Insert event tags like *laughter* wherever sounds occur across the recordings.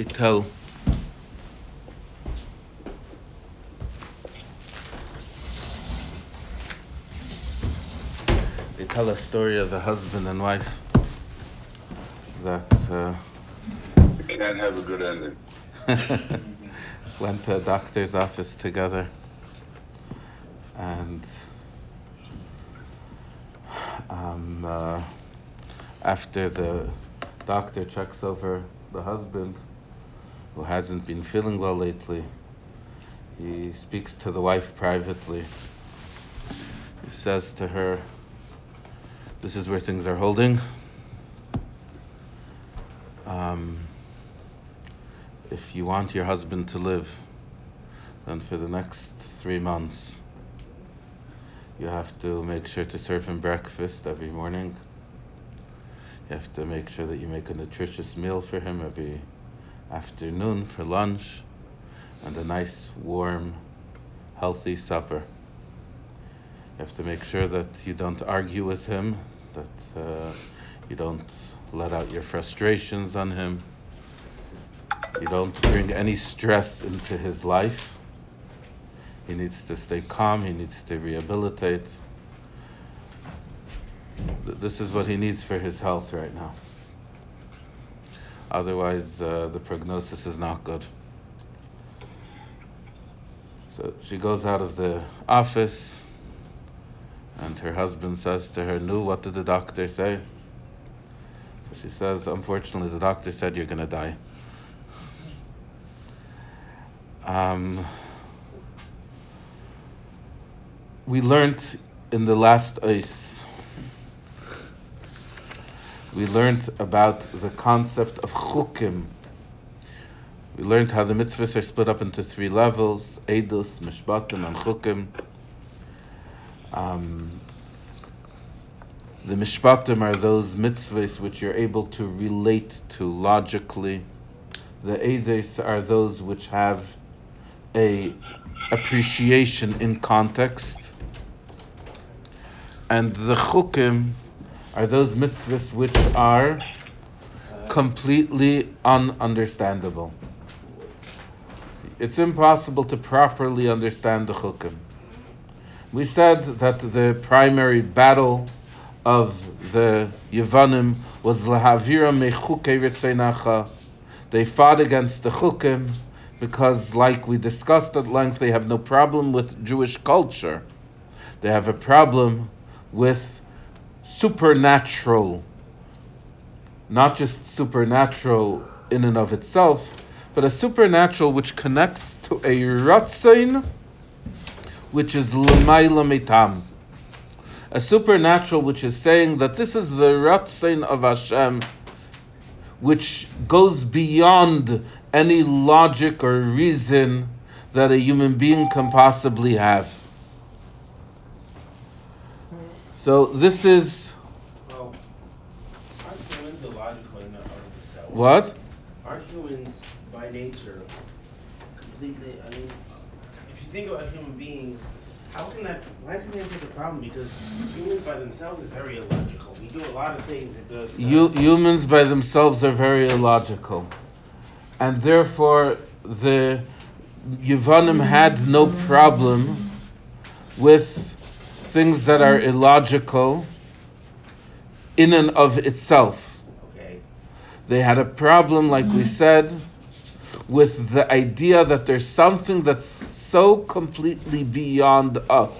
they tell they tell a story of a husband and wife that uh, can't have a good ending. *laughs* went to a doctor's office together and um, uh, after the doctor checks over the husband who hasn't been feeling well lately. He speaks to the wife privately. He says to her this is where things are holding. Um, if you want your husband to live, then for the next three months, you have to make sure to serve him breakfast every morning. You have to make sure that you make a nutritious meal for him every afternoon for lunch and a nice, warm, healthy supper. You have to make sure that you don't argue with him, that uh, you don't let out your frustrations on him you don't bring any stress into his life. He needs to stay calm, he needs to rehabilitate. This is what he needs for his health right now. Otherwise, uh, the prognosis is not good. So she goes out of the office, and her husband says to her, Nu, what did the doctor say? So she says, Unfortunately, the doctor said you're to die. Um, we learned in the last ice, we learned about the concept of chukim. We learned how the mitzvahs are split up into three levels: edus, mishpatim, and chukim. Um, the mishpatim are those mitzvahs which you're able to relate to logically. The edus are those which have a appreciation in context, and the chukim are those mitzvahs which are completely ununderstandable. It's impossible to properly understand the chukim. We said that the primary battle of the Yevanim was lahavira mechukei They fought against the chukim because, like we discussed at length, they have no problem with Jewish culture. They have a problem with supernatural, not just supernatural in and of itself, but a supernatural which connects to a ratzain, which is l'mayla mitam. A supernatural which is saying that this is the ratzain of Hashem, which goes beyond any logic or reason that a human being can possibly have. So this is. Well, aren't humans illogical in and of themselves? What? Aren't humans by nature completely? I mean, if you think about human beings, how can that? Why can that be a problem? Because humans by themselves are very illogical. We do a lot of things that does. You, humans by themselves are very illogical and therefore the Yevanim had no problem with things that are illogical in and of itself. They had a problem, like we said, with the idea that there's something that's so completely beyond us.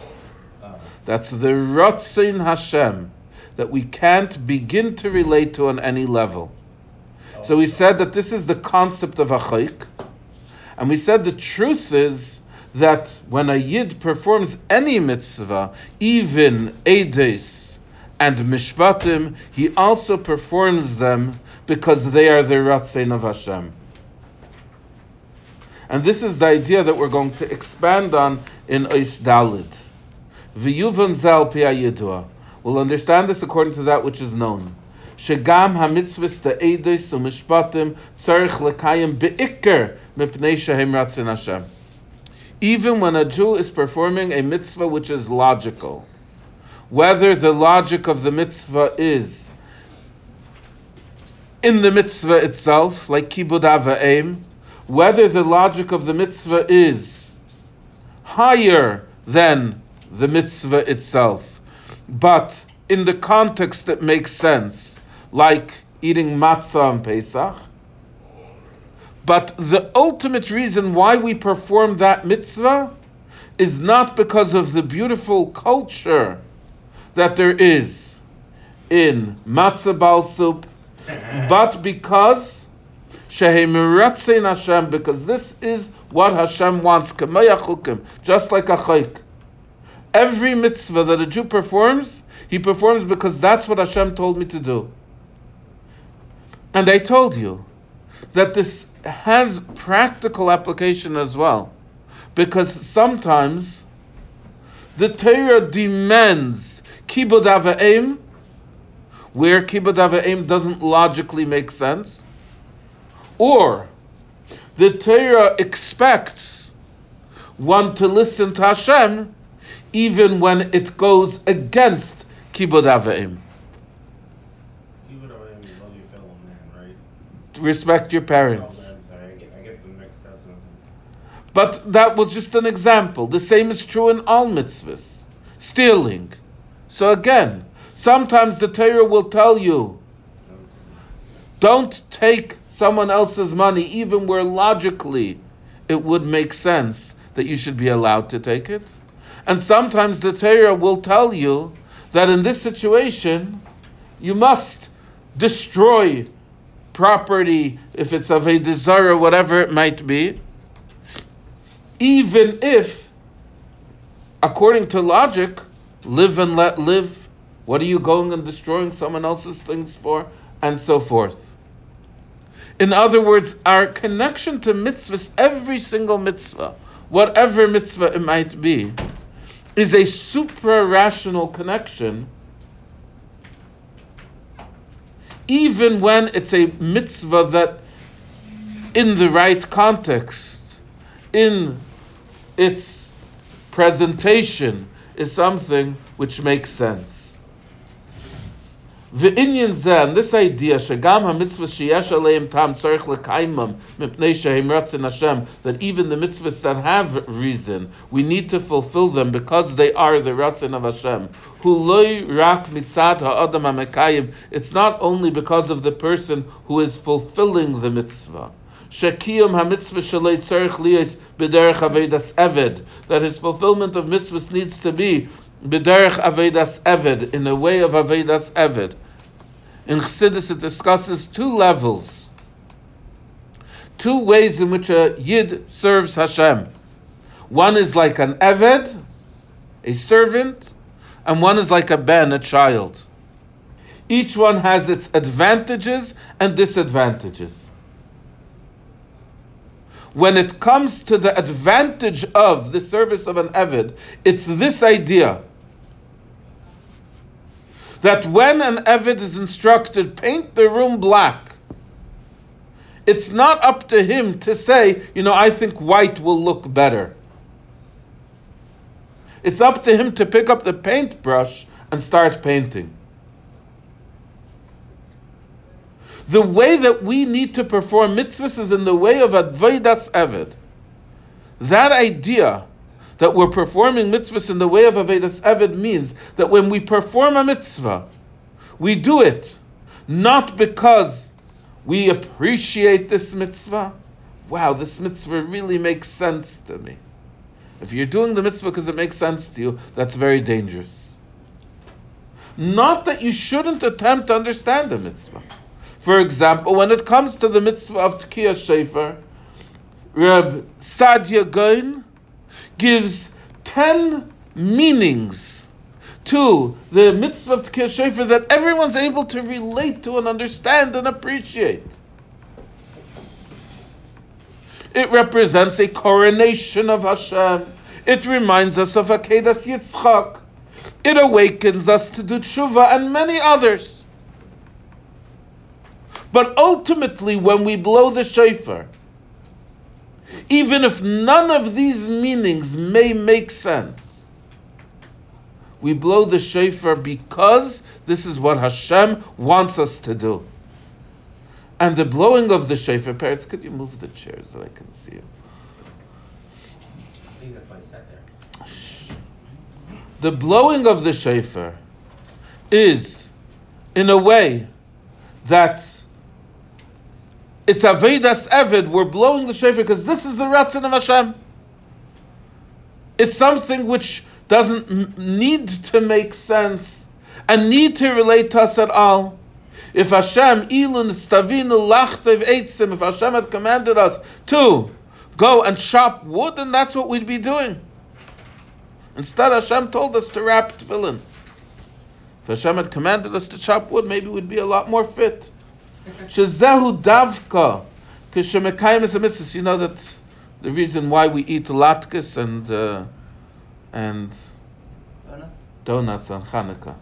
Uh-huh. That's the Ratzin Hashem that we can't begin to relate to on any level. So we said that this is the concept of achayk, and we said the truth is that when a yid performs any mitzvah, even edes and mishpatim, he also performs them because they are the Ratzin of Hashem. And this is the idea that we're going to expand on in Ois Dalid. Zal. We'll understand this according to that which is known. Shegam hamitzvus u'mishpatim tzarich lekayim mipnei shehem ratzin Hashem. Even when a Jew is performing a mitzvah which is logical, whether the logic of the mitzvah is in the mitzvah itself, like kibud ava'im, whether the logic of the mitzvah is higher than the mitzvah itself, but in the context that makes sense, like eating matzah on Pesach. But the ultimate reason why we perform that mitzvah is not because of the beautiful culture that there is in matzah bal soup, but because Shehemiratzin Hashem, because this is what Hashem wants, just like a chayk. Every mitzvah that a Jew performs, he performs because that's what Hashem told me to do. And I told you that this has practical application as well. Because sometimes the Torah demands kibud ava'im, where kibud ava'im doesn't logically make sense, or the Torah expects one to listen to Hashem even when it goes against kibud ava'im. Respect your parents. But that was just an example. The same is true in all mitzvahs. Stealing. So again, sometimes the Torah will tell you, don't take someone else's money, even where logically it would make sense that you should be allowed to take it. And sometimes the Torah will tell you that in this situation, you must destroy property, if it's of a desire, whatever it might be even if, according to logic, live and let live, what are you going and destroying someone else's things for, and so forth. In other words, our connection to mitzvahs, every single mitzvah, whatever mitzvah it might be, is a supra rational connection, even when it's a mitzvah that, in the right context, in its presentation is something which makes sense. The Indian Zen, this idea, shagam ha-mitzvah sheyesh aleim tam tzarech lekaimam mipnei shehem ratzin Hashem, that even the mitzvahs that have reason, we need to fulfill them because they are the ratzin of Hashem. Hu loy rak mitzad ha'adam ha it's not only because of the person who is fulfilling the mitzvah, Shekiyum ha-mitzvah shalei tzarech liyes b'derech avedas eved. That his fulfillment of mitzvahs needs to be b'derech avedas eved, in a way of avedas eved. In Chassidus it discusses two levels, two ways in which a yid serves Hashem. One is like an eved, a servant, and one is like a ben, a child. Each one has its advantages and disadvantages when it comes to the advantage of the service of an Evid, it's this idea that when an Evid is instructed, paint the room black, it's not up to him to say, you know, I think white will look better. It's up to him to pick up the paintbrush and start painting. The way that we need to perform mitzvahs is in the way of Avedas Eved. That idea that we're performing mitzvahs in the way of Avedas Eved means that when we perform a mitzvah, we do it not because we appreciate this mitzvah. Wow, this mitzvah really makes sense to me. If you're doing the mitzvah because it makes sense to you, that's very dangerous. Not that you shouldn't attempt to understand the mitzvah. For example, when it comes to the mitzvah of Tkiyah Shofar, Reb Sadia Gaon gives ten meanings to the mitzvah of Tkiyah Shofar that everyone's able to relate to and understand and appreciate. It represents a coronation of Hashem. It reminds us of Akedas Yitzchak. It awakens us to do tshuva and many others. But ultimately, when we blow the shofar, even if none of these meanings may make sense, we blow the shofar because this is what Hashem wants us to do. And the blowing of the shofar, parents, could you move the chairs so I can see you? I think that's why I sat there. The blowing of the shofar is in a way that it's Avedas Evid, we're blowing the shofar because this is the Ratzon of Hashem. It's something which doesn't need to make sense and need to relate to us at all. If Hashem, Ilun, Stavinu, Lachtev, Eitzim, if Hashem had commanded us to go and chop wood, then that's what we'd be doing. Instead, Hashem told us to wrap tefillin. If Hashem had commanded us to chop wood, maybe we'd be a lot more fit. Shezehu davka, kishemekayim is a mitzvah. You know that the reason why we eat latkes and uh, and Donuts? donuts on Hanukkah.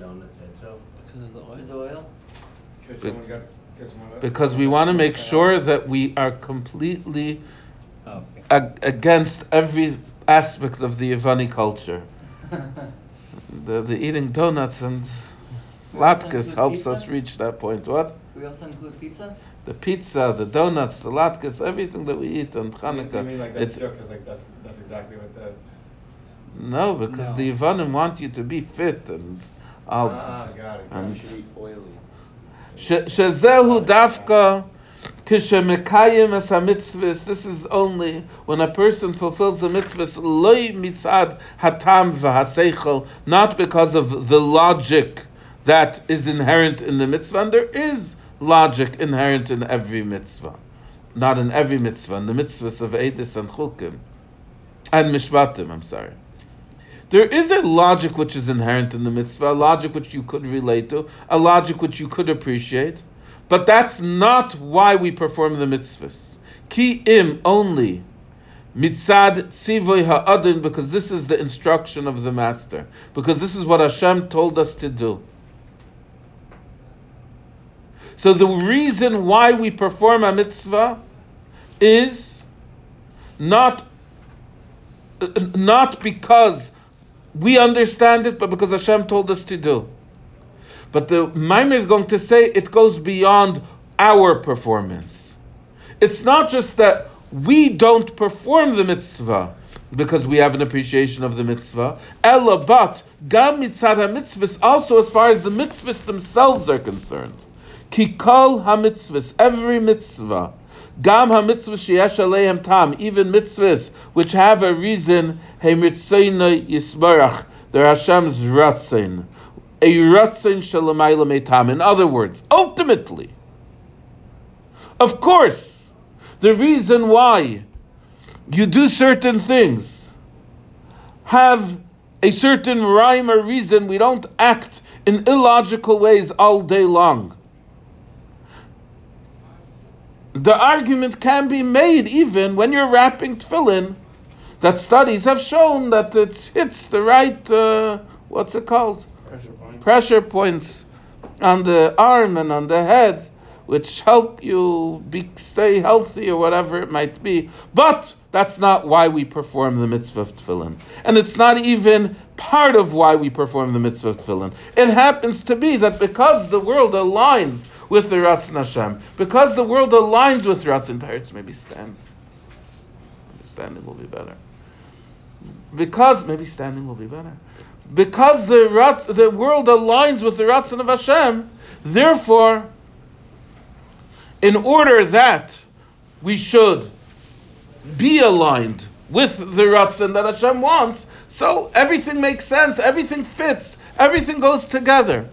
Donuts so. Because of the oil. Is oil? Because Be- got, because someone else- Because we want to make sure that we are completely Oh, okay. ag- against every aspect of the Yevani culture. *laughs* The, the eating donuts and We also latkes helps pizza? us reach that point. What? we also include pizza? The pizza, the donuts, the latkes, everything that we eat on You Hanukkah. mean like that's it's, joke, because like that's, that's exactly what the, no, because No. the Yevanim want you to be fit and all. ah, got it. and- it. should eat oily. Sh- Shezehu dafka kishemekayim es hamitzvahs. This is only when a person fulfills the mitzvahs loy mitzad hatam v'haseichel, not because of the logic that is inherent in the mitzvah. And there is logic inherent in every mitzvah, not in every mitzvah. In the mitzvahs of Edis and Chukim and Mishpatim. I'm sorry. There is a logic which is inherent in the mitzvah, a logic which you could relate to, a logic which you could appreciate, but that's not why we perform the mitzvahs. Ki im only mitzad tzivoy ha'adin, because this is the instruction of the master, because this is what Hashem told us to do. So the reason why we perform a mitzvah is not not because we understand it, but because Hashem told us to do. But the Maimer is going to say it goes beyond our performance. It's not just that we don't perform the mitzvah because we have an appreciation of the mitzvah. Ella, but gam mitzvah mitzvahs also as far as the mitzvahs themselves are concerned. Kikol ha-mitzvahs, every mitzvah. Gam ha-mitzvah sheyesh aleihem tam, even mitzvahs which have a reason, hey mitzvah yisbarach, they're Hashem's ratzin. A ratzin shalamayla metam. In other words, ultimately, of course, the reason why you do certain things have a certain rhyme or reason. We don't act in illogical ways all day long. The argument can be made even when you're wrapping tefillin, that studies have shown that it hits the right, uh, what's it called? Pressure point. Pressure points on the arm and on the head, which help you be, stay healthy or whatever it might be. But that's not why we perform the mitzvah of tefillin. And it's not even part of why we perform the mitzvah of tefillin. It happens to be that because the world aligns with the Ratzon Hashem, because the world aligns with Ratzon, parents maybe stand. Maybe standing will be better. Because, maybe standing will be better. Because the, Ratz, the world aligns with the Ratzon of Hashem, therefore, in order that we should be aligned with the Ratzon that Hashem wants, so everything makes sense, everything fits, everything goes together.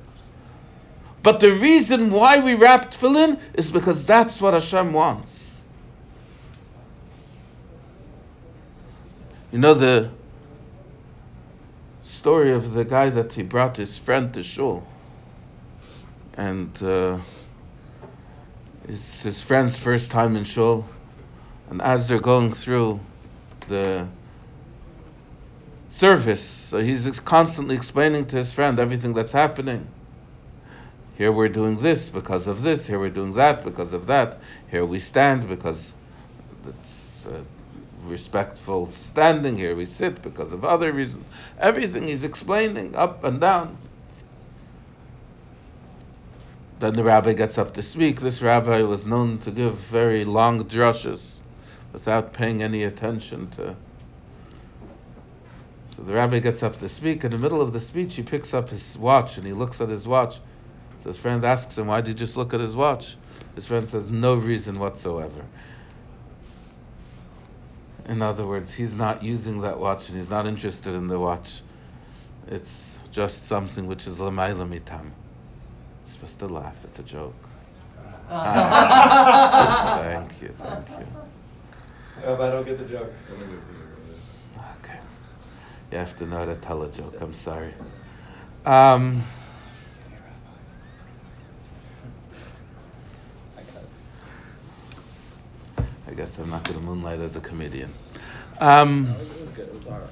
But the reason why we wrap tefillin is because that's what Hashem wants. You know the story of the guy that he brought his friend to shul, and uh, it's his friend's first time in shul, and as they're going through the service, so he's constantly explaining to his friend everything that's happening. Here we're doing this because of this. Here we're doing that because of that. Here we stand because it's respectful standing. Here we sit because of other reasons. Everything he's explaining up and down. then the rabbi gets up to speak. This rabbi was known to give very long drushes without paying any attention to. So the rabbi gets up to speak. In the middle of the speech, he picks up his watch and he looks at his watch. So his friend asks him, Why did you just look at his watch? His friend says, No reason whatsoever. In other words, he's not using that watch and he's not interested in the watch. It's just something which is lamayla mitam. You're supposed to laugh. It's a joke. *laughs* thank you, thank you. Oh, I don't get the joke. Okay. You have to know how to tell a joke. I'm sorry. Um, guess I'm not going to moonlight as a comedian. Um, It was good. It was alright.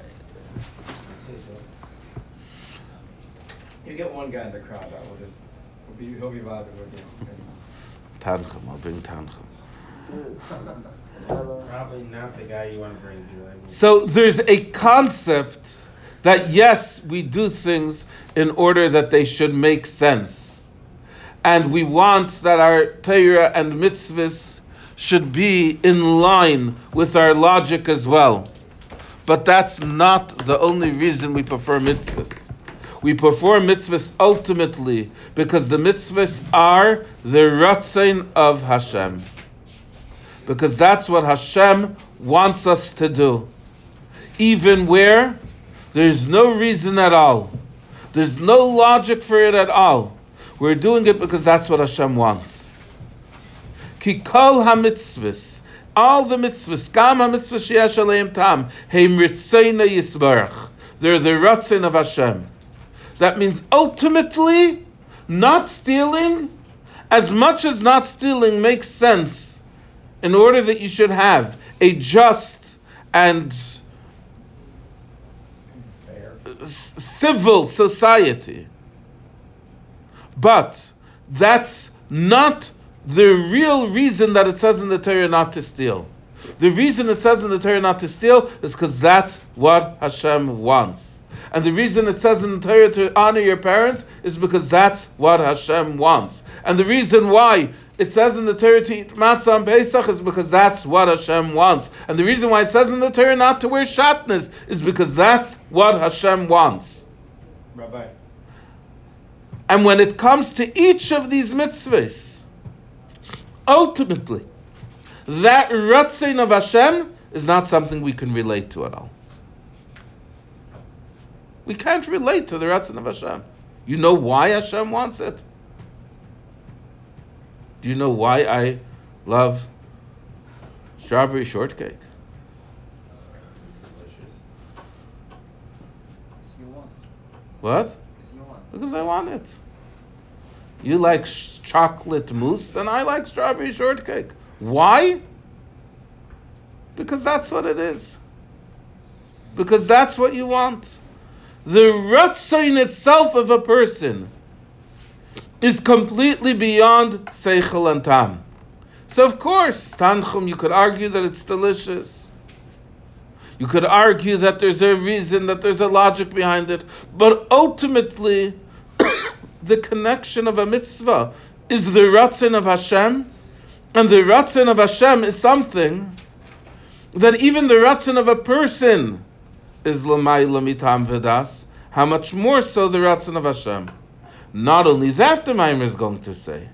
You get one guy in the crowd that will just, he'll be, he'll be vibing with you. Tanchem, I'll bring Tanchem. *laughs* Probably not the guy you want to bring here. I mean, So there's a concept that yes, we do things in order that they should make sense. And we want that our Torah and mitzvahs should be in line with our logic as well. But that's not the only reason we prefer mitzvahs. We perform mitzvahs ultimately because the mitzvahs are the ratzain of Hashem. Because that's what Hashem wants us to do. Even where there's no reason at all. There's no logic for it at all. We're doing it because that's what Hashem wants. Ki kol all the mitzvahs, gam ha-mitzvah sheyesh tam, heim ritzeina yisbarach. They're the ratzin of Hashem. That means ultimately, not stealing, as much as not stealing makes sense, in order that you should have a just and s- civil society. But that's not the real reason that it says in the Torah not to steal. The reason it says in the Torah not to steal is because that's what Hashem wants. And the reason it says in the Torah to honor your parents is because that's what Hashem wants. And the reason why it says in the Torah to eat matzah on Pesach is because that's what Hashem wants. And the reason why it says in the Torah not to wear shatnez is because that's what Hashem wants. Rabbi. And when it comes to each of these mitzvahs, ultimately, that ratzin of Hashem is not something we can relate to at all. We can't relate to the ratzin of Hashem. You know why Hashem wants it? Do you know why I love strawberry shortcake? You want. What? Because you want. Because I want it. You like sh- chocolate mousse, and I like strawberry shortcake. Why? Because that's what it is. Because that's what you want. The ratzain itself of a person is completely beyond seichel and tam. So of course, tanchum, you could argue that it's delicious. You could argue that there's a reason, that there's a logic behind it, but ultimately, the connection of a mitzvah is the ratzin of Hashem, and the ratzin of Hashem is something that even the ratzin of a person is lamay lamitam vedas. How much more so the ratzin of Hashem? Not only that, the Maimer is going to say,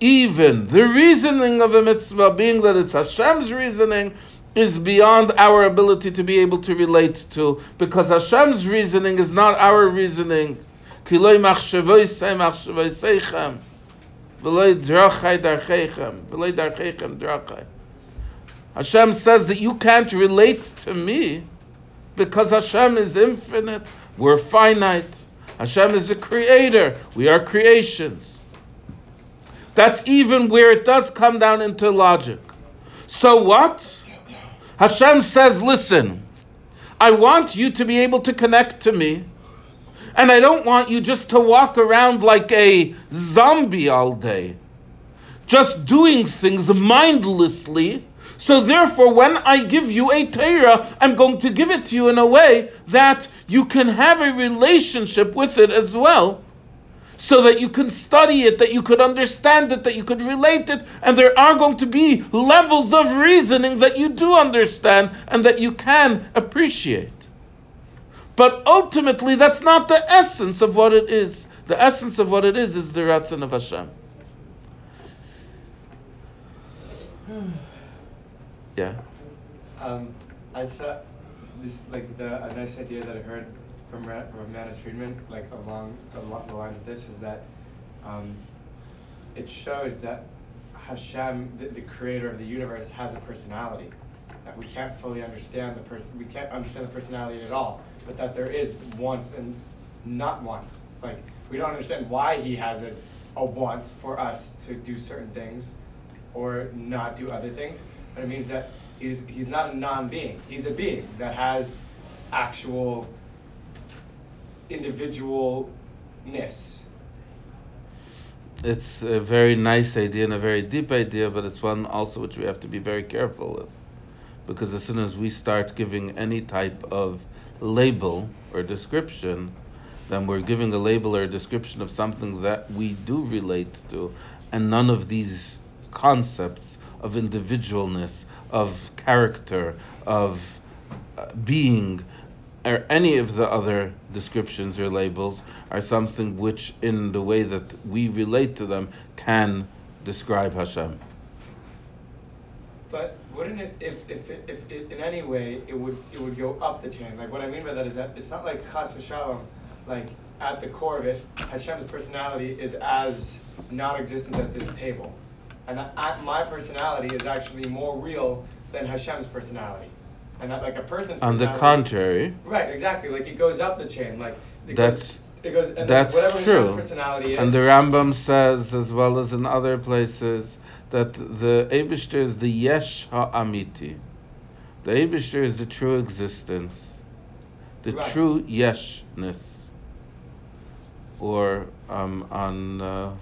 even the reasoning of a mitzvah, being that it's Hashem's reasoning, is beyond our ability to be able to relate to, because Hashem's reasoning is not our reasoning. Kiloi machshavosei machshavoseichem, v'loi drachai darcheichem, v'loi darcheichem drachai. Hashem says that you can't relate to me because Hashem is infinite, we're finite. Hashem is a creator, we are creations. That's even where it does come down into logic. So what? Hashem says, listen, I want you to be able to connect to me, and I don't want you just to walk around like a zombie all day, just doing things mindlessly. So therefore, when I give you a Torah, I'm going to give it to you in a way that you can have a relationship with it as well. so that you can study it, that you could understand it, that you could relate it, and there are going to be levels of reasoning that you do understand and that you can appreciate. But ultimately, that's not the essence of what it is. The essence of what it is is the Ratzon of Hashem. *sighs* Yeah. Um, I thought this like the a nice idea that I heard from from Manis Friedman, like along along the lines of this, is that um, it shows that Hashem, the, the creator of the universe, has a personality. That we can't fully understand the person, we can't understand the personality at all, but that there is wants and not wants. Like we don't understand why he has a, a want for us to do certain things or not do other things. But it means that he's he's not a non-being. He's a being that has actual individualness. It's a very nice idea and a very deep idea, but it's one also which we have to be very careful with. Because as soon as we start giving any type of label or description, then we're giving a label or a description of something that we do relate to, and none of these concepts of individualness, of character, of uh, being, or any of the other descriptions or labels are something which, in the way that we relate to them, can describe Hashem. But wouldn't it, if, if, if, if it, in any way it would it would go up the chain? Like what I mean by that is that it's not like Chas v'Shalom, like at the core of it, Hashem's personality is as non-existent as this table, and that my personality is actually more real than Hashem's personality, and that like a person's. On the contrary. Right, exactly. Like it goes up the chain, like. That's. Goes, it goes, and that's whatever true. Is. And the Rambam says, as well as in other places, that the Abishter is the Yesh Ha'amiti. The Abishter is the true existence, the Right. true Yeshness. Or um, on, uh,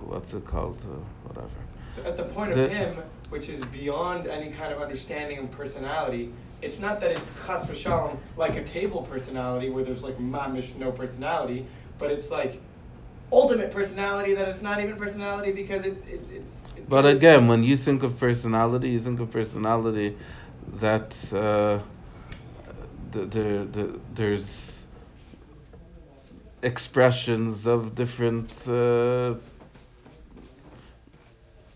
what's it called? Uh, whatever. So at the point of him, which is beyond any kind of understanding and personality, it's not that it's chas v'shalom like a table personality where there's like mamish no personality, but it's like ultimate personality that it's not even personality because it, it it's. It But again, when you think of personality, you think of personality that uh, the, the, the, there's expressions of different uh,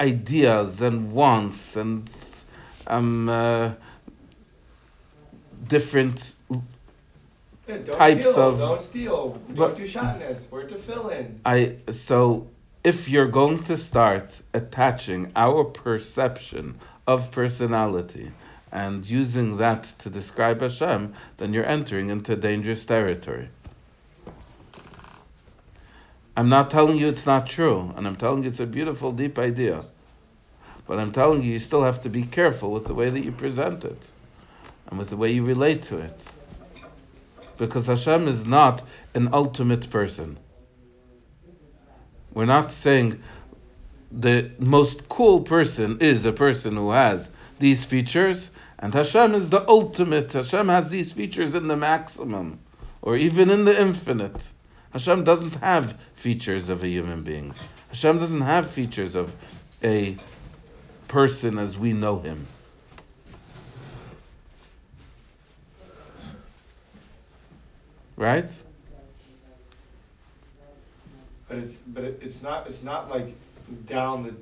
ideas and wants and um, uh, different Yeah, don't types steal, of- don't steal, don't do shatnez, where to fill in. I so if you're going to start attaching our perception of personality and using that to describe Hashem, then you're entering into dangerous territory. I'm not telling you it's not true, and I'm telling you it's a beautiful, deep idea. But I'm telling you, you still have to be careful with the way that you present it and with the way you relate to it. Because Hashem is not an ultimate person. We're not saying the most cool person is a person who has these features, and Hashem is the ultimate. Hashem has these features in the maximum, or even in the infinite. Hashem doesn't have features of a human being. Hashem doesn't have features of a person as we know him. Right? But it's but it, it's not it's not like down the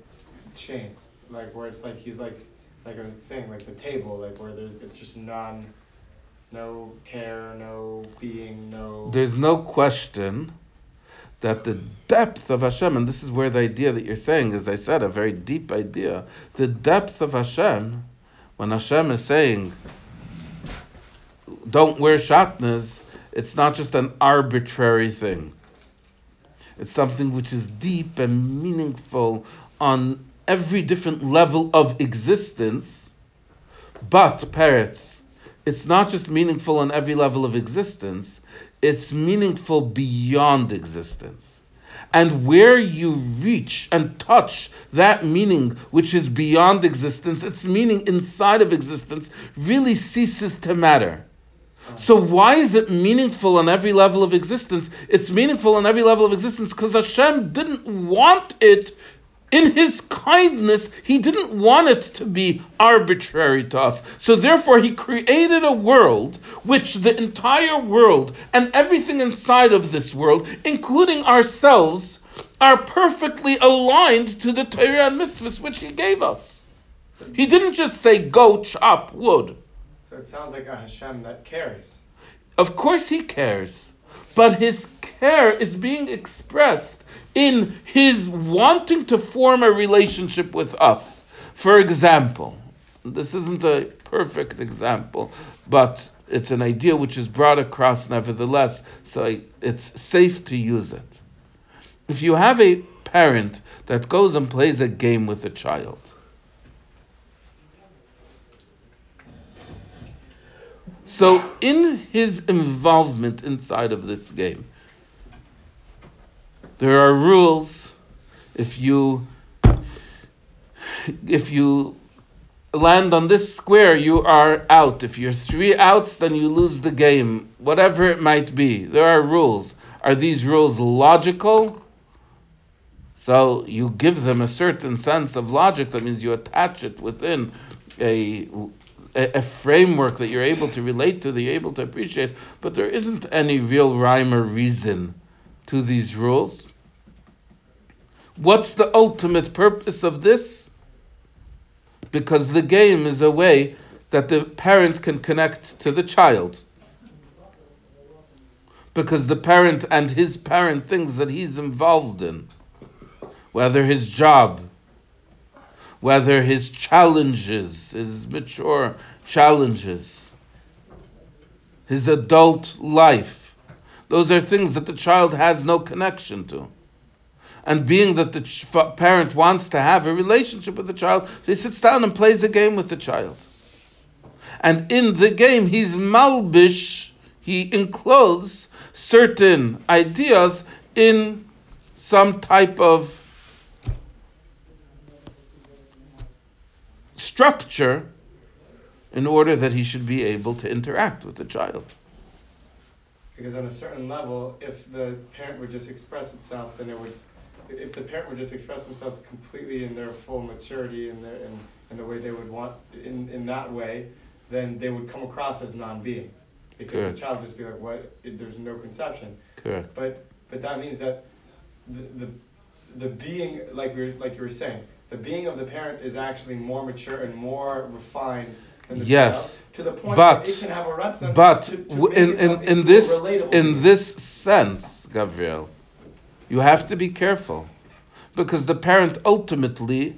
chain, like where it's like he's like like I was saying like the table like where there's it's just non, no care, no being, no. There's no question that the depth of Hashem, and this is where the idea that you're saying, as I said, a very deep idea, the depth of Hashem, when Hashem is saying, don't wear shatnas, it's not just an arbitrary thing. It's something which is deep and meaningful on every different level of existence. But, parrots, it's not just meaningful on every level of existence, it's meaningful beyond existence. And where you reach and touch that meaning which is beyond existence, its meaning inside of existence, really ceases to matter. So why is it meaningful on every level of existence? It's meaningful on every level of existence because Hashem didn't want it in his kindness, he didn't want it to be arbitrary to us. So therefore, he created a world which the entire world and everything inside of this world, including ourselves, are perfectly aligned to the Torah and mitzvahs which he gave us. He didn't just say, go chop wood. It sounds like a Hashem that cares. Of course he cares. But his care is being expressed in his wanting to form a relationship with us. For example, this isn't a perfect example, but it's an idea which is brought across nevertheless, so it's safe to use it. If you have a parent that goes and plays a game with a child, so in his involvement inside of this game, there are rules. If you if you land on this square, you are out. If you're three outs, then you lose the game. Whatever it might be, there are rules. Are these rules logical? So you give them a certain sense of logic. That means you attach it within a a, framework that you're able to relate to, that you're able to appreciate. But there isn't any real rhyme or reason to these rules. What's the ultimate purpose of this? Because the game is a way that the parent can connect to the child. Because the parent and his parent things that he's involved in, whether his job, whether his challenges, his mature challenges, his adult life, those are things that the child has no connection to and being that the ch- parent wants to have a relationship with the child, so he sits down and plays a game with the child. And in the game, he's malbish, he encloses certain ideas in some type of structure in order that he should be able to interact with the child. Because on a certain level, if the parent would just express itself, then it would if the parent would just express themselves completely in their full maturity and their in, in the way they would want in, in that way, then they would come across as non-being. Because Correct. the child would just be like, what? There's no conception. Correct. But but that means that the the, the being, like we like you were saying, the being of the parent is actually more mature and more refined than the yes. child to the point but, that it can have a But to, to in in, in this in this sense, Gabriel you have to be careful because the parent ultimately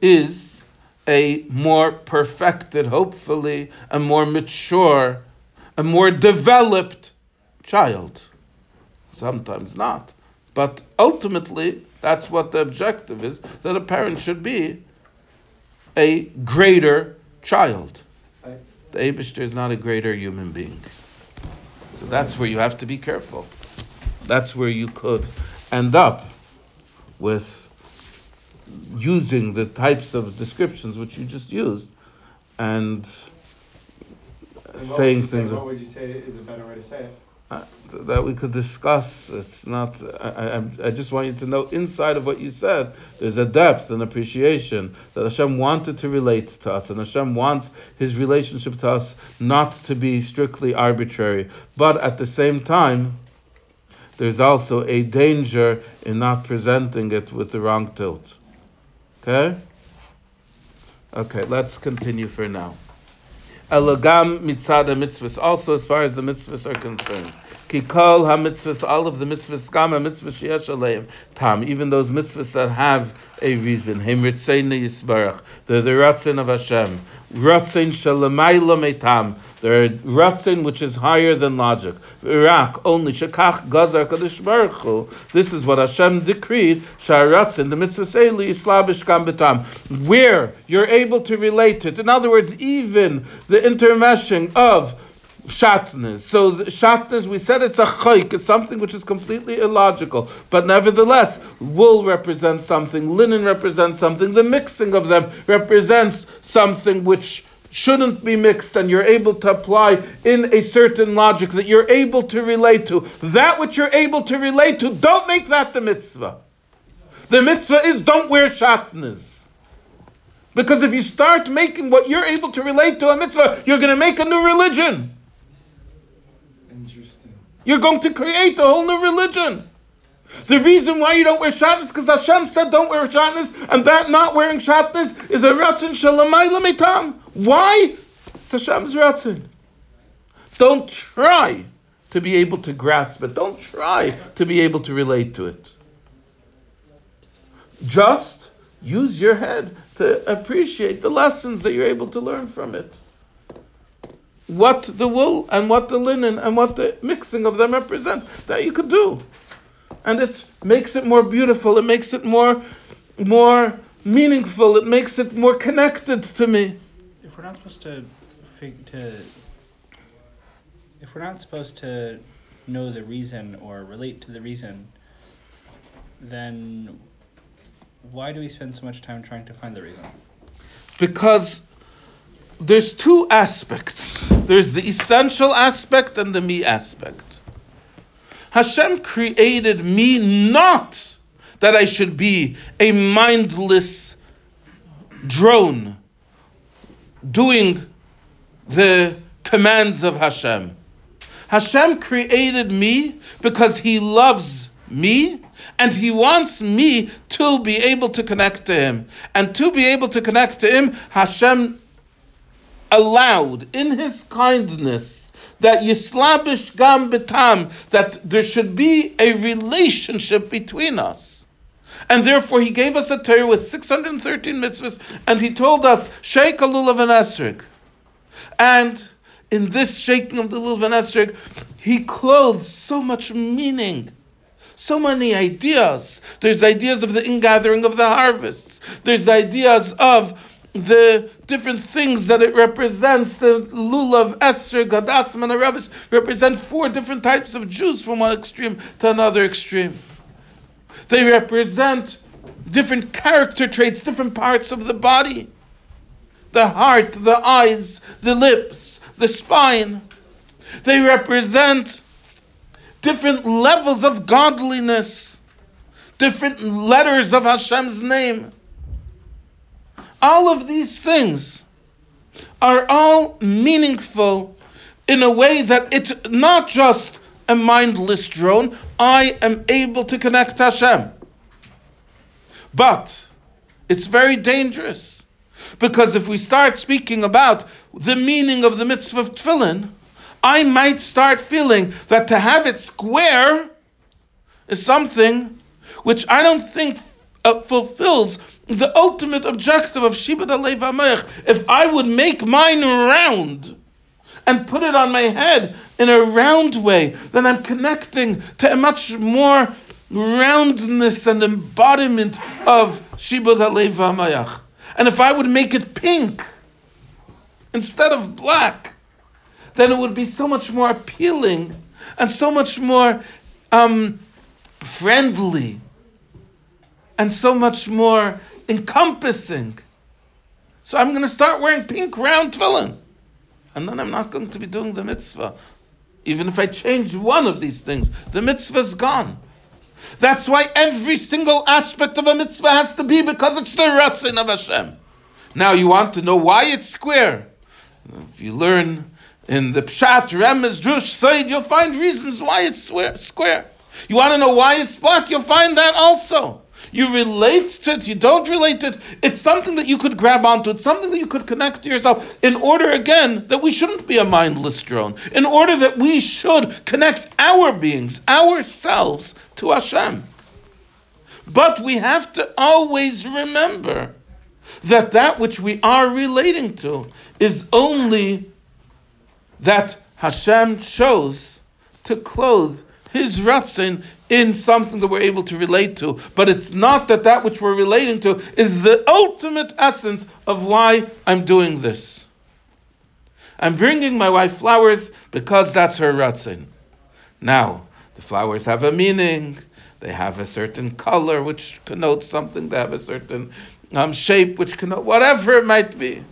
is a more perfected, hopefully, a more mature, a more developed child. Sometimes not. But ultimately, that's what the objective is that a parent should be a greater child. The Abishter is not a greater human being. So that's where you have to be careful. That's where you could end up with using the types of descriptions which you just used and, and saying things. Say, what would you say is a better way to say it? Uh, that we could discuss. It's not. I, I, I, just want you to know inside of what you said, there's a depth and appreciation that Hashem wanted to relate to us, and Hashem wants His relationship to us not to be strictly arbitrary, but at the same time, there's also a danger in not presenting it with the wrong tilt. Okay? Okay, let's continue for now. Elagam mitzada mitzvahs, also as far as the mitzvahs are concerned. Kikol ha-mitzvahs, all of the mitzvahs, gam ha-mitzvahs sheyesh aleim, tam, even those mitzvahs that have a reason. Hem ritzein yisbarach, they're the ratzin of Hashem. Ratzin shalamayla metam, there are ratzin which is higher than logic. Iraq only shekach gazar kadosh baruch Hu. This is what Hashem decreed. Sharatzin the mitzvah seili islabish kam betam. Where you're able to relate it. In other words, even the intermeshing of shatnez. So shatnez, we said it's a chayk, it's something which is completely illogical. But nevertheless, wool represents something, linen represents something, the mixing of them represents something which shouldn't be mixed and you're able to apply in a certain logic that you're able to relate to. That which you're able to relate to, don't make that the mitzvah. The mitzvah is don't wear shatnez. Because if you start making what you're able to relate to a mitzvah, you're going to make a new religion. You're going to create a whole new religion. The reason why you don't wear shatnez because Hashem said don't wear shatnez, and that not wearing shatnez is a ratzin shalamayla mitam. Why? It's Hashem's ratzin. Don't try to be able to grasp it. Don't try to be able to relate to it. Just use your head to appreciate the lessons that you're able to learn from it. What the wool and what the linen and what the mixing of them represent, that you could do. And it makes it more beautiful, it makes it more more meaningful, it makes it more connected to me. If we're not supposed to to if we're not supposed to know the reason or relate to the reason, then why do we spend so much time trying to find the reason? Because there's two aspects. There's the essential aspect and the me aspect. Hashem created me not that I should be a mindless drone doing the commands of Hashem. Hashem created me because He loves me and He wants me to be able to connect to Him. And to be able to connect to Him, Hashem allowed in His kindness that Yislabish Gam Betam, that there should be a relationship between us. And therefore, he gave us a Torah with 613 mitzvahs, and he told us, Shake a lulav and esrog. And in this shaking of the lulav and esrog, he clothed so much meaning, so many ideas. There's ideas of the ingathering of the harvests. There's the ideas of the different things that it represents. The lulav, esrog, hadassim, and aravis represent four different types of Jews from one extreme to another extreme. They represent different character traits, different parts of the body. The heart, the eyes, the lips, the spine. They represent different levels of godliness, different letters of Hashem's name. All of these things are all meaningful in a way that it's not just a mindless drone. I am able to connect to Hashem. But it's very dangerous because if we start speaking about the meaning of the mitzvah of tefillin, I might start feeling that to have it square is something which I don't think uh, fulfills the ultimate objective of Shibud Alev HaMelech. If I would make mine round and put it on my head in a round way, then I'm connecting to a much more roundness and embodiment of Shibud Alev HaMelech. And if I would make it pink instead of black, then it would be so much more appealing and so much more um, friendly and so much more encompassing. So I'm going to start wearing pink round tefillin, and then I'm not going to be doing the mitzvah. Even if I change one of these things, the mitzvah's gone. That's why every single aspect of a mitzvah has to be because it's the ratzin of Hashem. Now you want to know why it's square. If you learn in the Pshat, Remez, Drush, Said, you'll find reasons why it's square. You want to know why it's black, you'll find that also. You relate to it, you don't relate to it. It's something that you could grab onto, it's something that you could connect to yourself in order, again, that we shouldn't be a mindless drone, in order that we should connect our beings, ourselves, to Hashem. But we have to always remember that that which we are relating to is only that Hashem chose to clothe his ratzin in something that we're able to relate to. But it's not that that which we're relating to is the ultimate essence of why I'm doing this. I'm bringing my wife flowers because that's her ratzin. Now, the flowers have a meaning. They have a certain color which connotes something. They have a certain um, shape which connotes whatever it might be.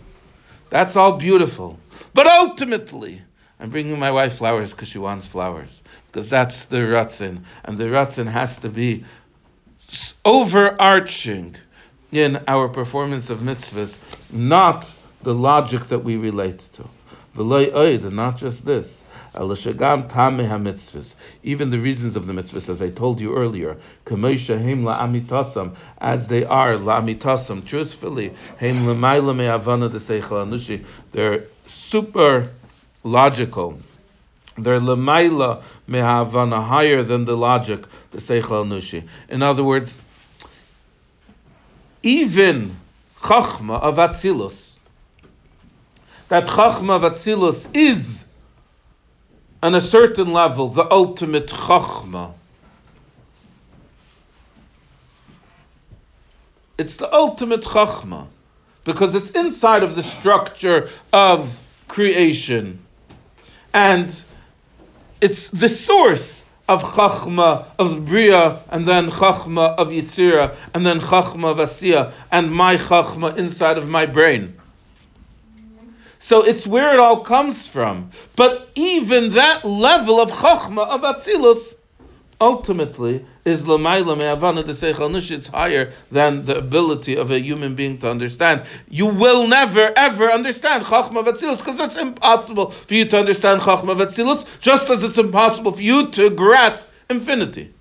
That's all beautiful. But ultimately, I'm bringing my wife flowers because she wants flowers. Because that's the Ratzin. And the Ratzin has to be overarching in our performance of mitzvahs, not the logic that we relate to. And not just this. Even the reasons of the mitzvahs, as I told you earlier, as they are la'amitasam, truthfully, they're super logical. They're lemaila mehavana, higher than the logic, the seichel nushi. In other words, even chachma of Atzilus, that chachma of Atzilus is, on a certain level, the ultimate chachma. It's the ultimate chachma because it's inside of the structure of creation. And it's the source of Chachma, of Bria, and then Chachma of Yitzira, and then Chachma of Asiya, and my Chachma inside of my brain. So it's where it all comes from. But even that level of Chachma of Atzilus ultimately is Lamaila Me'avana de Seichel it's higher than the ability of a human being to understand. You will never ever understand Chachma Vatzilus because that's impossible for you to understand Chachma Vatzilus, just as it's impossible for you to grasp infinity.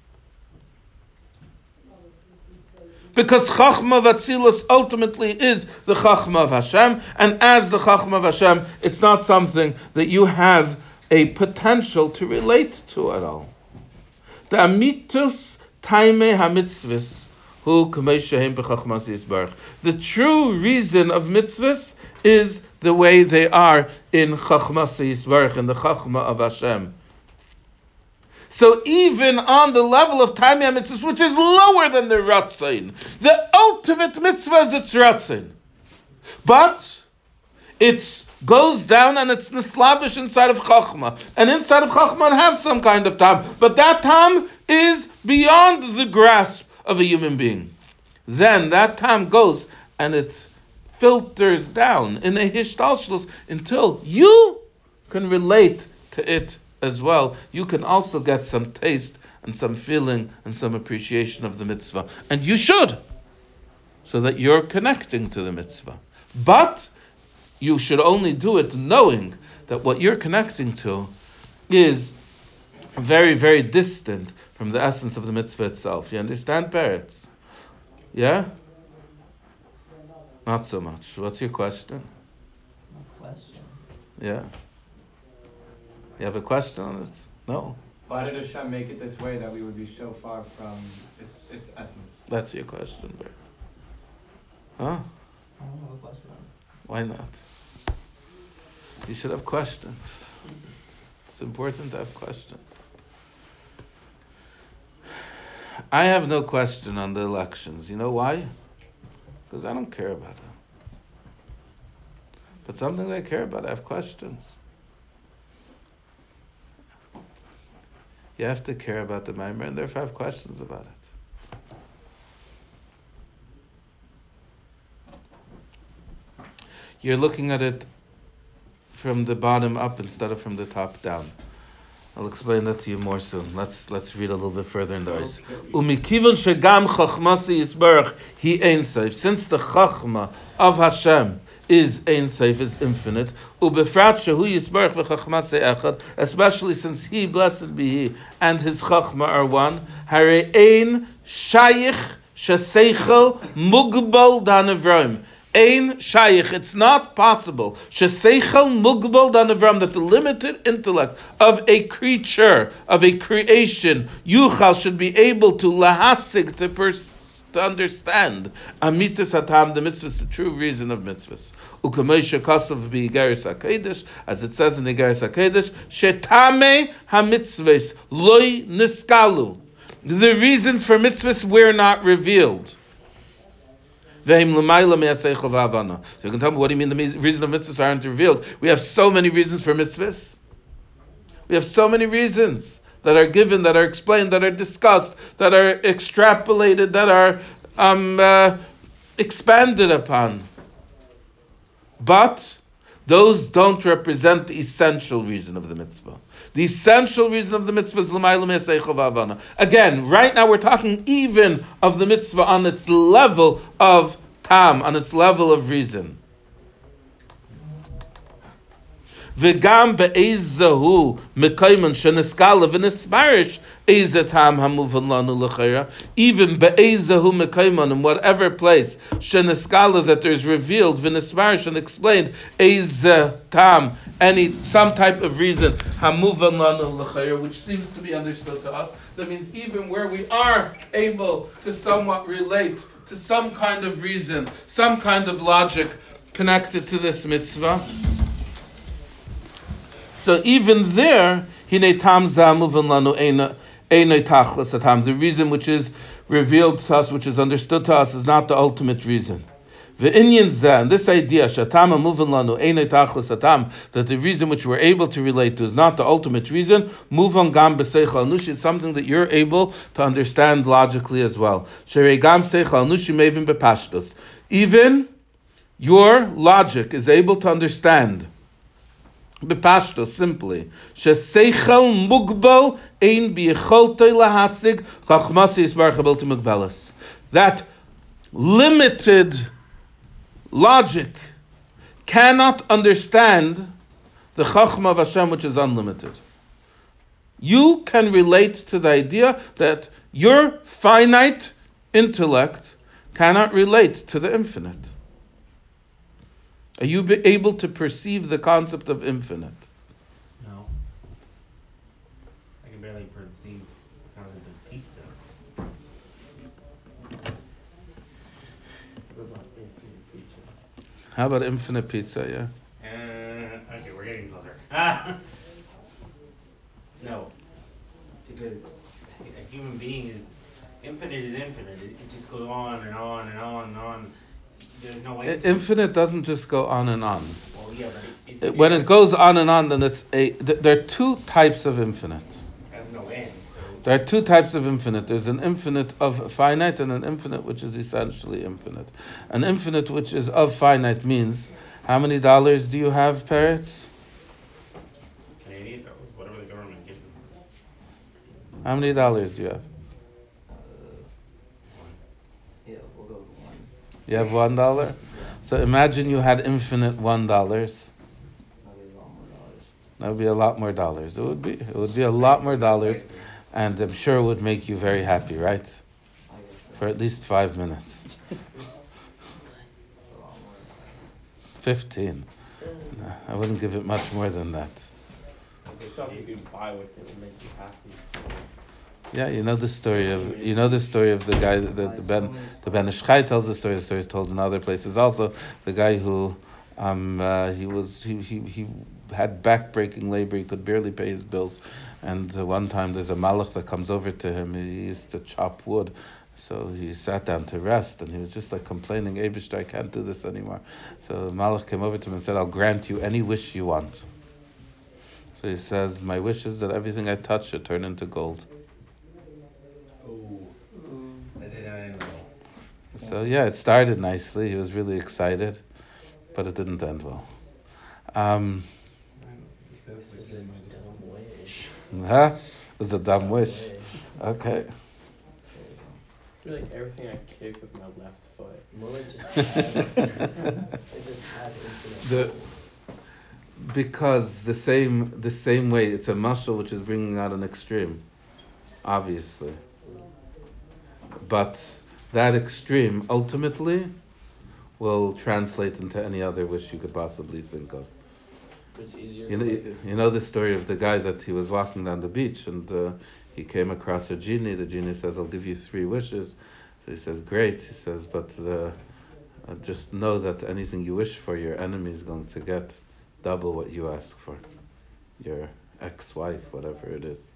Because Chachma Vatzilus ultimately is the Chachma of Hashem, and as the Chachma of Hashem, it's not something that you have a potential to relate to at all. The true reason of mitzvahs is the way they are in chachmas yisbarach, in the chachma of Hashem. So even on the level of taime mitzvahs, which is lower than the ratzain, the ultimate mitzvah is its ratzain. But it's goes down and it's nislabish inside of Chachma. And inside of Chachma has some kind of tam. But that tam is beyond the grasp of a human being. Then that tam goes and it filters down in a hishtalshlus until you can relate to it as well. You can also get some taste and some feeling and some appreciation of the mitzvah. And you should, so that you're connecting to the mitzvah. But you should only do it knowing that what you're connecting to is very, very distant from the essence of the mitzvah itself. You understand, parents? Yeah? Not so much. What's your question? No question. Yeah. You have a question on it? No? Why did Hashem make it this way that we would be so far from its, its essence? That's your question, Bert. Huh? I don't have a question. Why not? You should have questions. It's important to have questions. I have no question on the elections. You know why? Because I don't care about them. But something I care about, I have questions. You have to care about the Maimer, and therefore I have questions about it. You're looking at it from the bottom up instead of from the top down. I'll explain that to you more soon. Let's let's read a little bit further in the ice. Umikivon shegam chachmasi yisbarach he ein safe. Since the chachma of Hashem is ein safe, is infinite. Ubefrat shehu yisbarach v'chachmasi echad. Especially since he, blessed be he, and his chachma are one. Hare ein shayich sheseichel mugbal danavroim. Ein Shaykh, it's not possible. Sheseichel mugbal danavram, that the limited intellect of a creature, of a creation, Yuchal should be able to lahasig, to pers- to understand amitis hatam, the mitzvah is the true reason of mitzvahs. Ukamesha kasav be HaKedesh, as it says in Igeris HaKedesh, shetame hamitzvahs loy niskalu. The reasons for mitzvahs were not revealed. So you can tell me what do you mean the reason of mitzvahs aren't revealed? We have so many reasons for mitzvahs. We have so many reasons that are given, that are explained, that are discussed, that are extrapolated, that are um, uh, expanded upon. But those don't represent the essential reason of the mitzvah. The essential reason of the mitzvah is l'mayla me'aseichel v'avana. Again, right now we're talking even of the mitzvah on its level of tam, on its level of reason. וגם באיזהו מקיימן שנשכלה ונספרש איזה טעם המובן לנו לכאורה, even באיזהו מקיימן, in whatever place, שנשכלה that there's revealed, ונספרש and explained, איזה טעם, any, some type of reason, המובן לנו לכאורה, which seems to be understood to us, that means even where we are able to somewhat relate to some kind of reason, some kind of logic connected to this mitzvah, so even there, hine tam lanu The reason which is revealed to us, which is understood to us, is not the ultimate reason. The Indian and this idea, shatama muvan lanu that the reason which we're able to relate to is not the ultimate reason, muvan gam it's something that you're able to understand logically as well. Even your logic is able to understand Bepashto, simply. Mugbelas. That limited logic cannot understand the chachma of Hashem, which is unlimited. You can relate to the idea that your finite intellect cannot relate to the infinite. Are you able to perceive the concept of infinite? No. I can barely perceive the concept of pizza. How about infinite pizza? Yeah. Uh, okay, we're getting closer. Ah. no, because a human being is infinite is infinite. It, it just goes on and on and on and on no Infinite doesn't just go on and on. Well, yeah, it, it, when it goes on and on, then it's a. Th- there are two types of infinite. No end, so. There are two types of infinite. There's an infinite of finite and an infinite which is essentially infinite. An infinite which is of finite means how many dollars do you have, parrots? Canadian dollars, whatever the government gives. How many dollars do you have? You have one dollar? So imagine you had infinite one dollars. That would be a lot more dollars. It would be. It would be a lot more dollars, and I'm sure it would make you very happy, right? For at least five minutes. Fifteen. No, I wouldn't give it much more than that. Yeah, you know the story of you know the story of the guy that the, Ben the Ben Ish Chai tells the story. The story is told in other places also. The guy who um, uh, he was he, he he had back-breaking labor. He could barely pay his bills, and uh, one time there's a malach that comes over to him. He used to chop wood. So he sat down to rest, and he was just like complaining, Abishter, I can't do this anymore. So Malach came over to him and said, I'll grant you any wish you want. So he says, My wish is that everything I touch should turn into gold. So yeah, it started nicely. He was really excited, but it didn't end well. Um, huh? It was a dumb wish. Okay. I like everything I kick with my left foot. *laughs* *laughs* the, because the same the same way it's a muscle which is bringing out an extreme, obviously. But that extreme ultimately will translate into any other wish you could possibly think of. You know, you know the story of the guy that he was walking down the beach and uh, he came across a genie. The genie says, "I'll give you three wishes." So he says, "Great." He says, "But uh, just know that anything you wish for, your enemy is going to get double what you ask for, your ex-wife, whatever it is."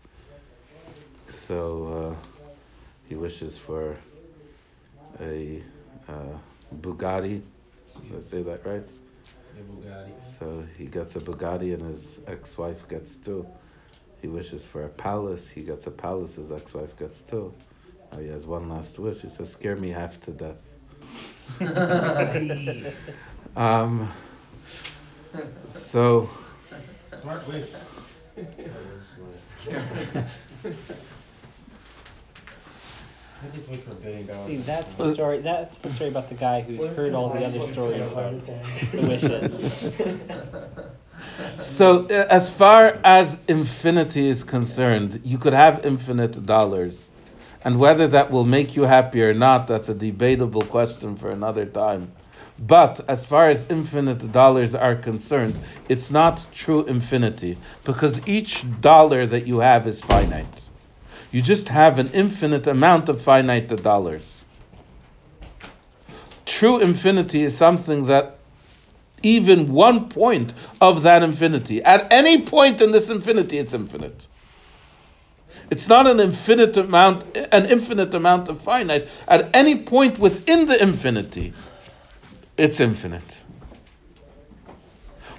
So uh, he wishes for a uh, Bugatti. Did I say that right? A Bugatti. So he gets a Bugatti and his ex-wife gets two. He wishes for a palace. He gets a palace. His ex-wife gets two. Now he has one last wish. He says, "Scare me half to death." *laughs* um, So, *laughs* *laughs* Smart wish. I just wish for a billion dollars. See, that's the story. That's the story about the guy who's heard all the other stories about the wishes. *laughs* so uh, as far as infinity is concerned, you could have infinite dollars. And whether that will make you happy or not, that's a debatable question for another time. But as far as infinite dollars are concerned, it's not true infinity because each dollar that you have is finite. You just have an infinite amount of finite dollars. True infinity is something that even one point of that infinity, at any point in this infinity, it's infinite. It's not an infinite amount, an infinite amount of finite. At any point within the infinity, it's infinite.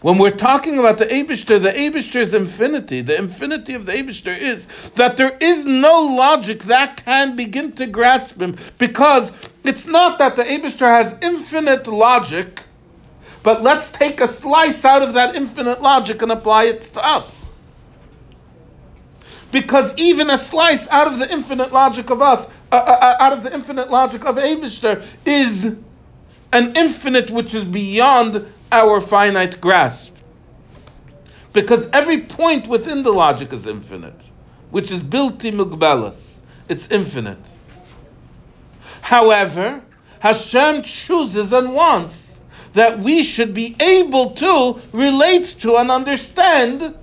When we're talking about the Abishter, the Abishter's infinity, the infinity of the Abishter is that there is no logic that can begin to grasp him because it's not that the Abishter has infinite logic, but let's take a slice out of that infinite logic and apply it to us. Because even a slice out of the infinite logic of us, uh, uh, uh out of the infinite logic of Abishter, is an infinite which is beyond our finite grasp. Because every point within the logic is infinite, which is bilti mugbalas. It's infinite. However, Hashem chooses and wants that we should be able to relate to and understand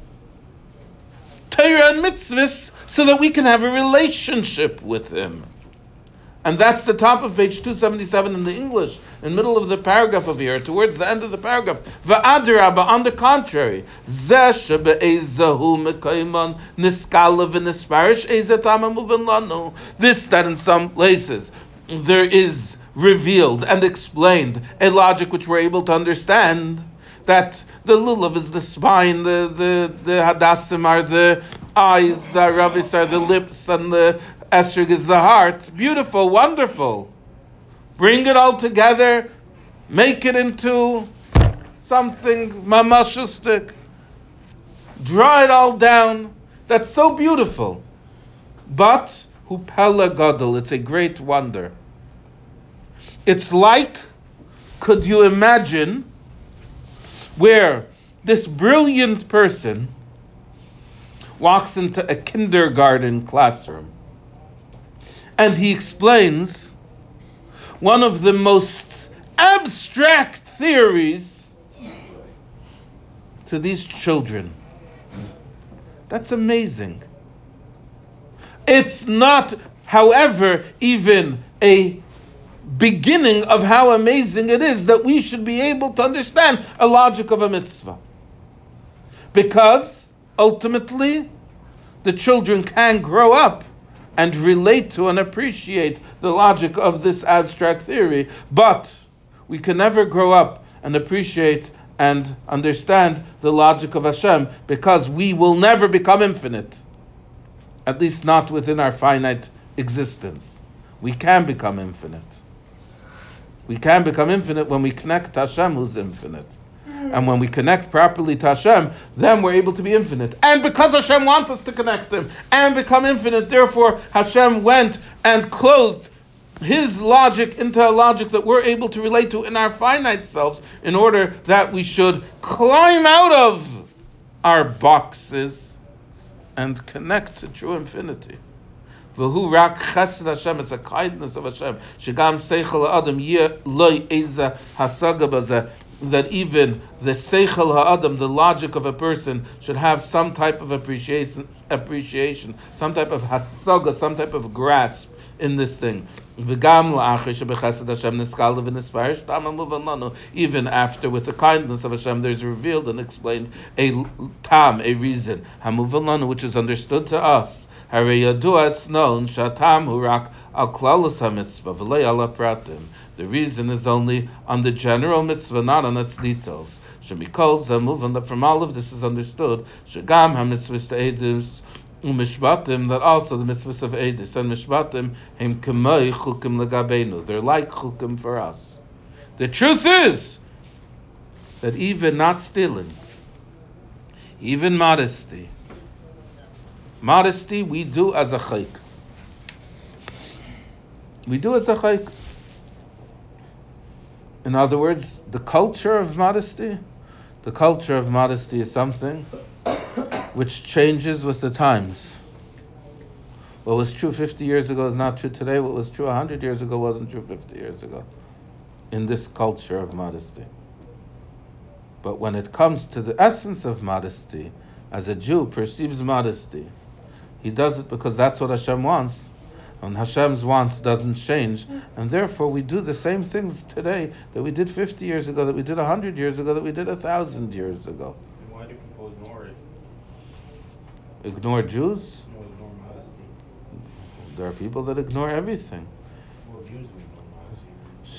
Torah and mitzvahs so that we can have a relationship with Him. And that's the top of page 277 in the English, in the middle of the paragraph of here, towards the end of the paragraph. Va'adraba, on the contrary, this that in some places there is revealed and explained a logic which we're able to understand, that the lulav is the spine, the, the, the hadassim are the eyes, the ravis are the lips, and the Esrig is the heart. Beautiful, wonderful. Bring it all together, make it into something mamashustic. Draw it all down. That's so beautiful. But hupela gadol, it's a great wonder. It's like, could you imagine, where this brilliant person walks into a kindergarten classroom and he explains one of the most abstract theories to these children. That's amazing. It's not, however, even a beginning of how amazing it is that we should be able to understand a logic of a mitzvah. Because ultimately, the children can grow up and relate to and appreciate the logic of this abstract theory, but we can never grow up and appreciate and understand the logic of Hashem because we will never become infinite, at least not within our finite existence. We can become infinite. We can become infinite when we connect to Hashem, who's infinite. And when we connect properly to Hashem, then we're able to be infinite. And because Hashem wants us to connect Him and become infinite, therefore Hashem went and clothed his logic into a logic that we're able to relate to in our finite selves in order that we should climb out of our boxes and connect to true infinity. V'hu rak chesed Hashem, it's a kindness of Hashem. Shigam seichel adam yeh loy eza hasaga that even the seichel ha'adam, the logic of a person, should have some type of appreciation, appreciation, some type of hasaga, some type of grasp in this thing. Even after, with the kindness of Hashem, there's revealed and explained a tam, a reason, which is understood to us. It's known, shatam hurak al klalas mitzvah al pratim the reason is only on the general mitzvah, not on its details. Shemikol move that from all of this is understood. Shagam ha-mitzvahs to edus umishbatim that also the mitzvahs of edus and mishbatim him kemoi chukim legabenu. They're like chukim for us. The truth is that even not stealing, even modesty, modesty we do as a chayk. We do as a chayk. In other words, the culture of modesty, the culture of modesty is something which changes with the times. What was true 50 years ago is not true today. What was true 100 years ago wasn't true 50 years ago. In this culture of modesty. But when it comes to the essence of modesty, as a Jew perceives modesty, he does it because that's what Hashem wants. And Hashem's want doesn't change. And therefore, we do the same things today that we did 50 years ago, that we did 100 years ago, that we did 1,000 years ago. And why do people ignore it? Ignore Jews? No, ignore modesty. There are people that ignore everything. Well, Jews do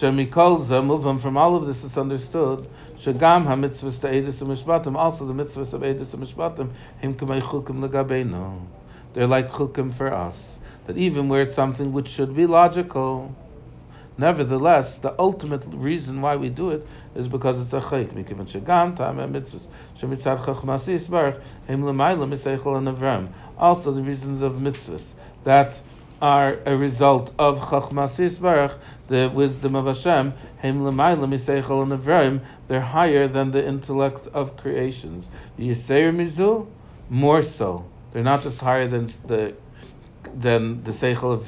ignore. Shemikolza, move on from all of this, it's understood. Shagam ha-mitzvahs to Eidus mishpatim, also the mitzvahs of Eidus mishpatim, him k'mei chukim legabeinu. They're like chukim for us. That even where it's something which should be logical, nevertheless, the ultimate reason why we do it is because it's a chayk. Mikivon shagam ta'am ha-mitzvahs, shemitzad chachmas yisbarach, him l'mayla miseichel and. Also the reasons of mitzvahs, that are a result of Chachmas Yisbarach, the wisdom of Hashem, Hem L'mayla Miseichel and they're higher than the intellect of creations. Yiseir Mizu, more so. They're not just higher than the than the Seichel of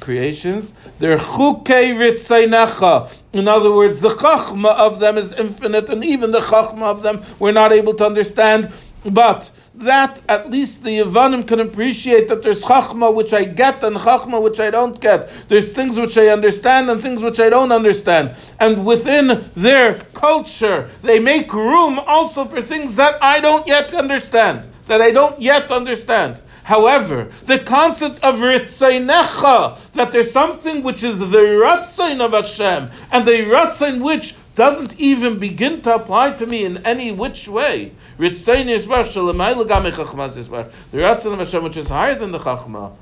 creations. They're Chukei Ritzainecha. In other words, the Chachma of them is infinite, and even the Chachma of them we're not able to understand. But that at least the Yavanim can appreciate that there's Chachma which I get and Chachma which I don't get. There's things which I understand and things which I don't understand. And within their culture, they make room also for things that I don't yet understand, that I don't yet understand. However, the concept of Ritzainecha, that there's something which is the Ratzain of Hashem, and the Ratzain which doesn't even begin to apply to me in any which way. The Ratzon of Hashem, which is higher than the Chachma.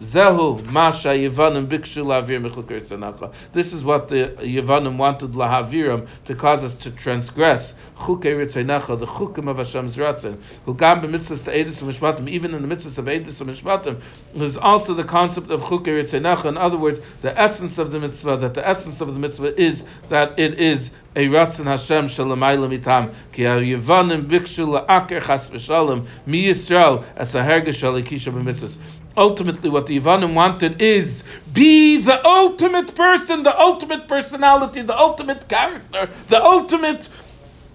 Zehu Masha Yevanim Bikshu Lavir Mechukar This is what the Yevanim wanted Lahaviram to cause us to transgress. Chukei Ritzainacha, the Chukim of Hashem's Ratzon. Who gam b'mitzvahs to Edis and Mishpatim, even in the mitzvahs of Edis and Mishpatim, is also the concept of Chukei Ritzainacha. In other words, the essence of the mitzvah, that the essence of the mitzvah is that it is a Ratzon Hashem Shalamayla Mitam. Ki Yevanim Bikshu La'aker Chas V'Shalom Mi Yisrael as a b'mitzvahs. Ultimately, what the Ivanim wanted is be the ultimate person, the ultimate personality, the ultimate character, the ultimate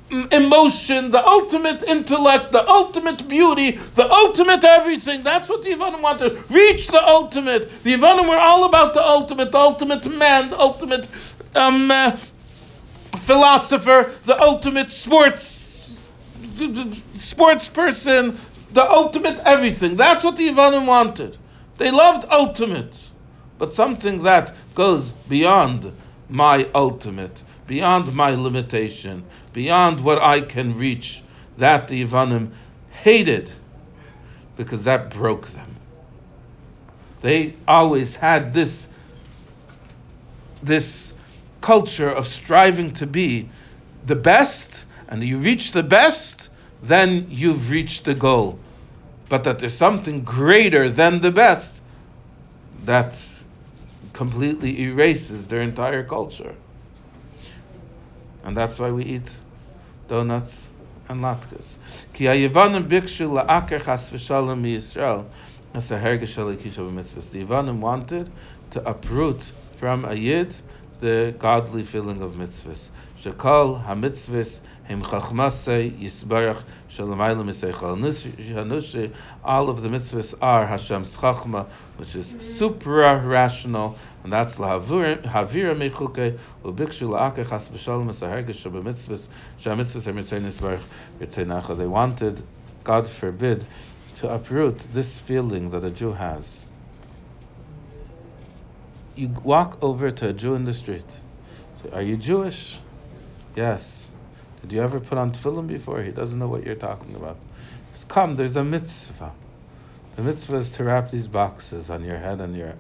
mm, emotion, the ultimate intellect, the ultimate beauty, the ultimate everything. That's what the Ivanim wanted. Reach the ultimate. The Ivanim were all about the ultimate, the ultimate man, the ultimate um, uh, philosopher, the ultimate sports sports person, the ultimate everything. That's what the Ivanim wanted. They loved ultimate, but something that goes beyond my ultimate, beyond my limitation, beyond what I can reach. That the Ivanim hated because that broke them. They always had this this culture of striving to be the best, and you reach the best, then you've reached the goal. But that there's something greater than the best that completely erases their entire culture. And that's why we eat donuts and latkes. Ki haYevanim bikshu la'aker chas v'shalom Yisrael as a hergesh. The Yevanim wanted to uproot from a yid the godly feeling of mitzvahs. Shekal ha-mitzvahs hem chachmasei yisbarach shalamayla miseichal hanushi. All of the mitzvahs are Hashem's chachma, which is mm-hmm. supra-rational, and that's lahavira mechuke ubikshu la'akeh chas v'shalom as a-hergesh b'mitzvahs shah-mitzvahs hem yitzay nisbarach yitzay They wanted, God forbid, to uproot this feeling that a Jew has you walk over to a Jew in the street. Say, Are you Jewish? Yes. Did you ever put on tefillin before? He doesn't know what you're talking about. Come, there's a mitzvah. The mitzvah is to wrap these boxes on your head and your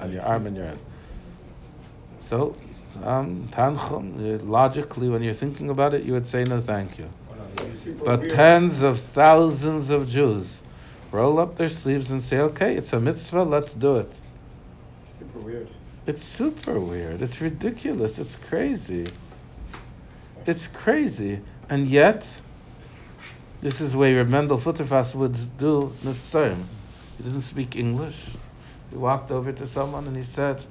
on your arm and your head. So um, tanchum. Logically, when you're thinking about it, you would say no, thank you. But tens of thousands of Jews roll up their sleeves and say, "Okay, it's a mitzvah. Let's do it." Super weird. It's super weird. It's ridiculous. It's crazy. It's crazy. And yet, this is where Mendel Futterfass would do Nifsarim. He didn't speak English. He walked over to someone and he said,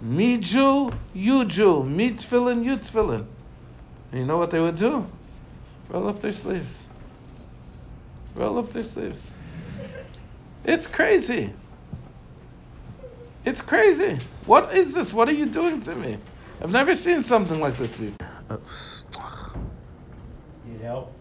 Me Jew, you Jew. Me tefillin, you tefillin. And you know what they would do? Roll up their sleeves. Roll up their sleeves. It's crazy. It's crazy. What is this? What are you doing to me? I've never seen something like this before. Need help?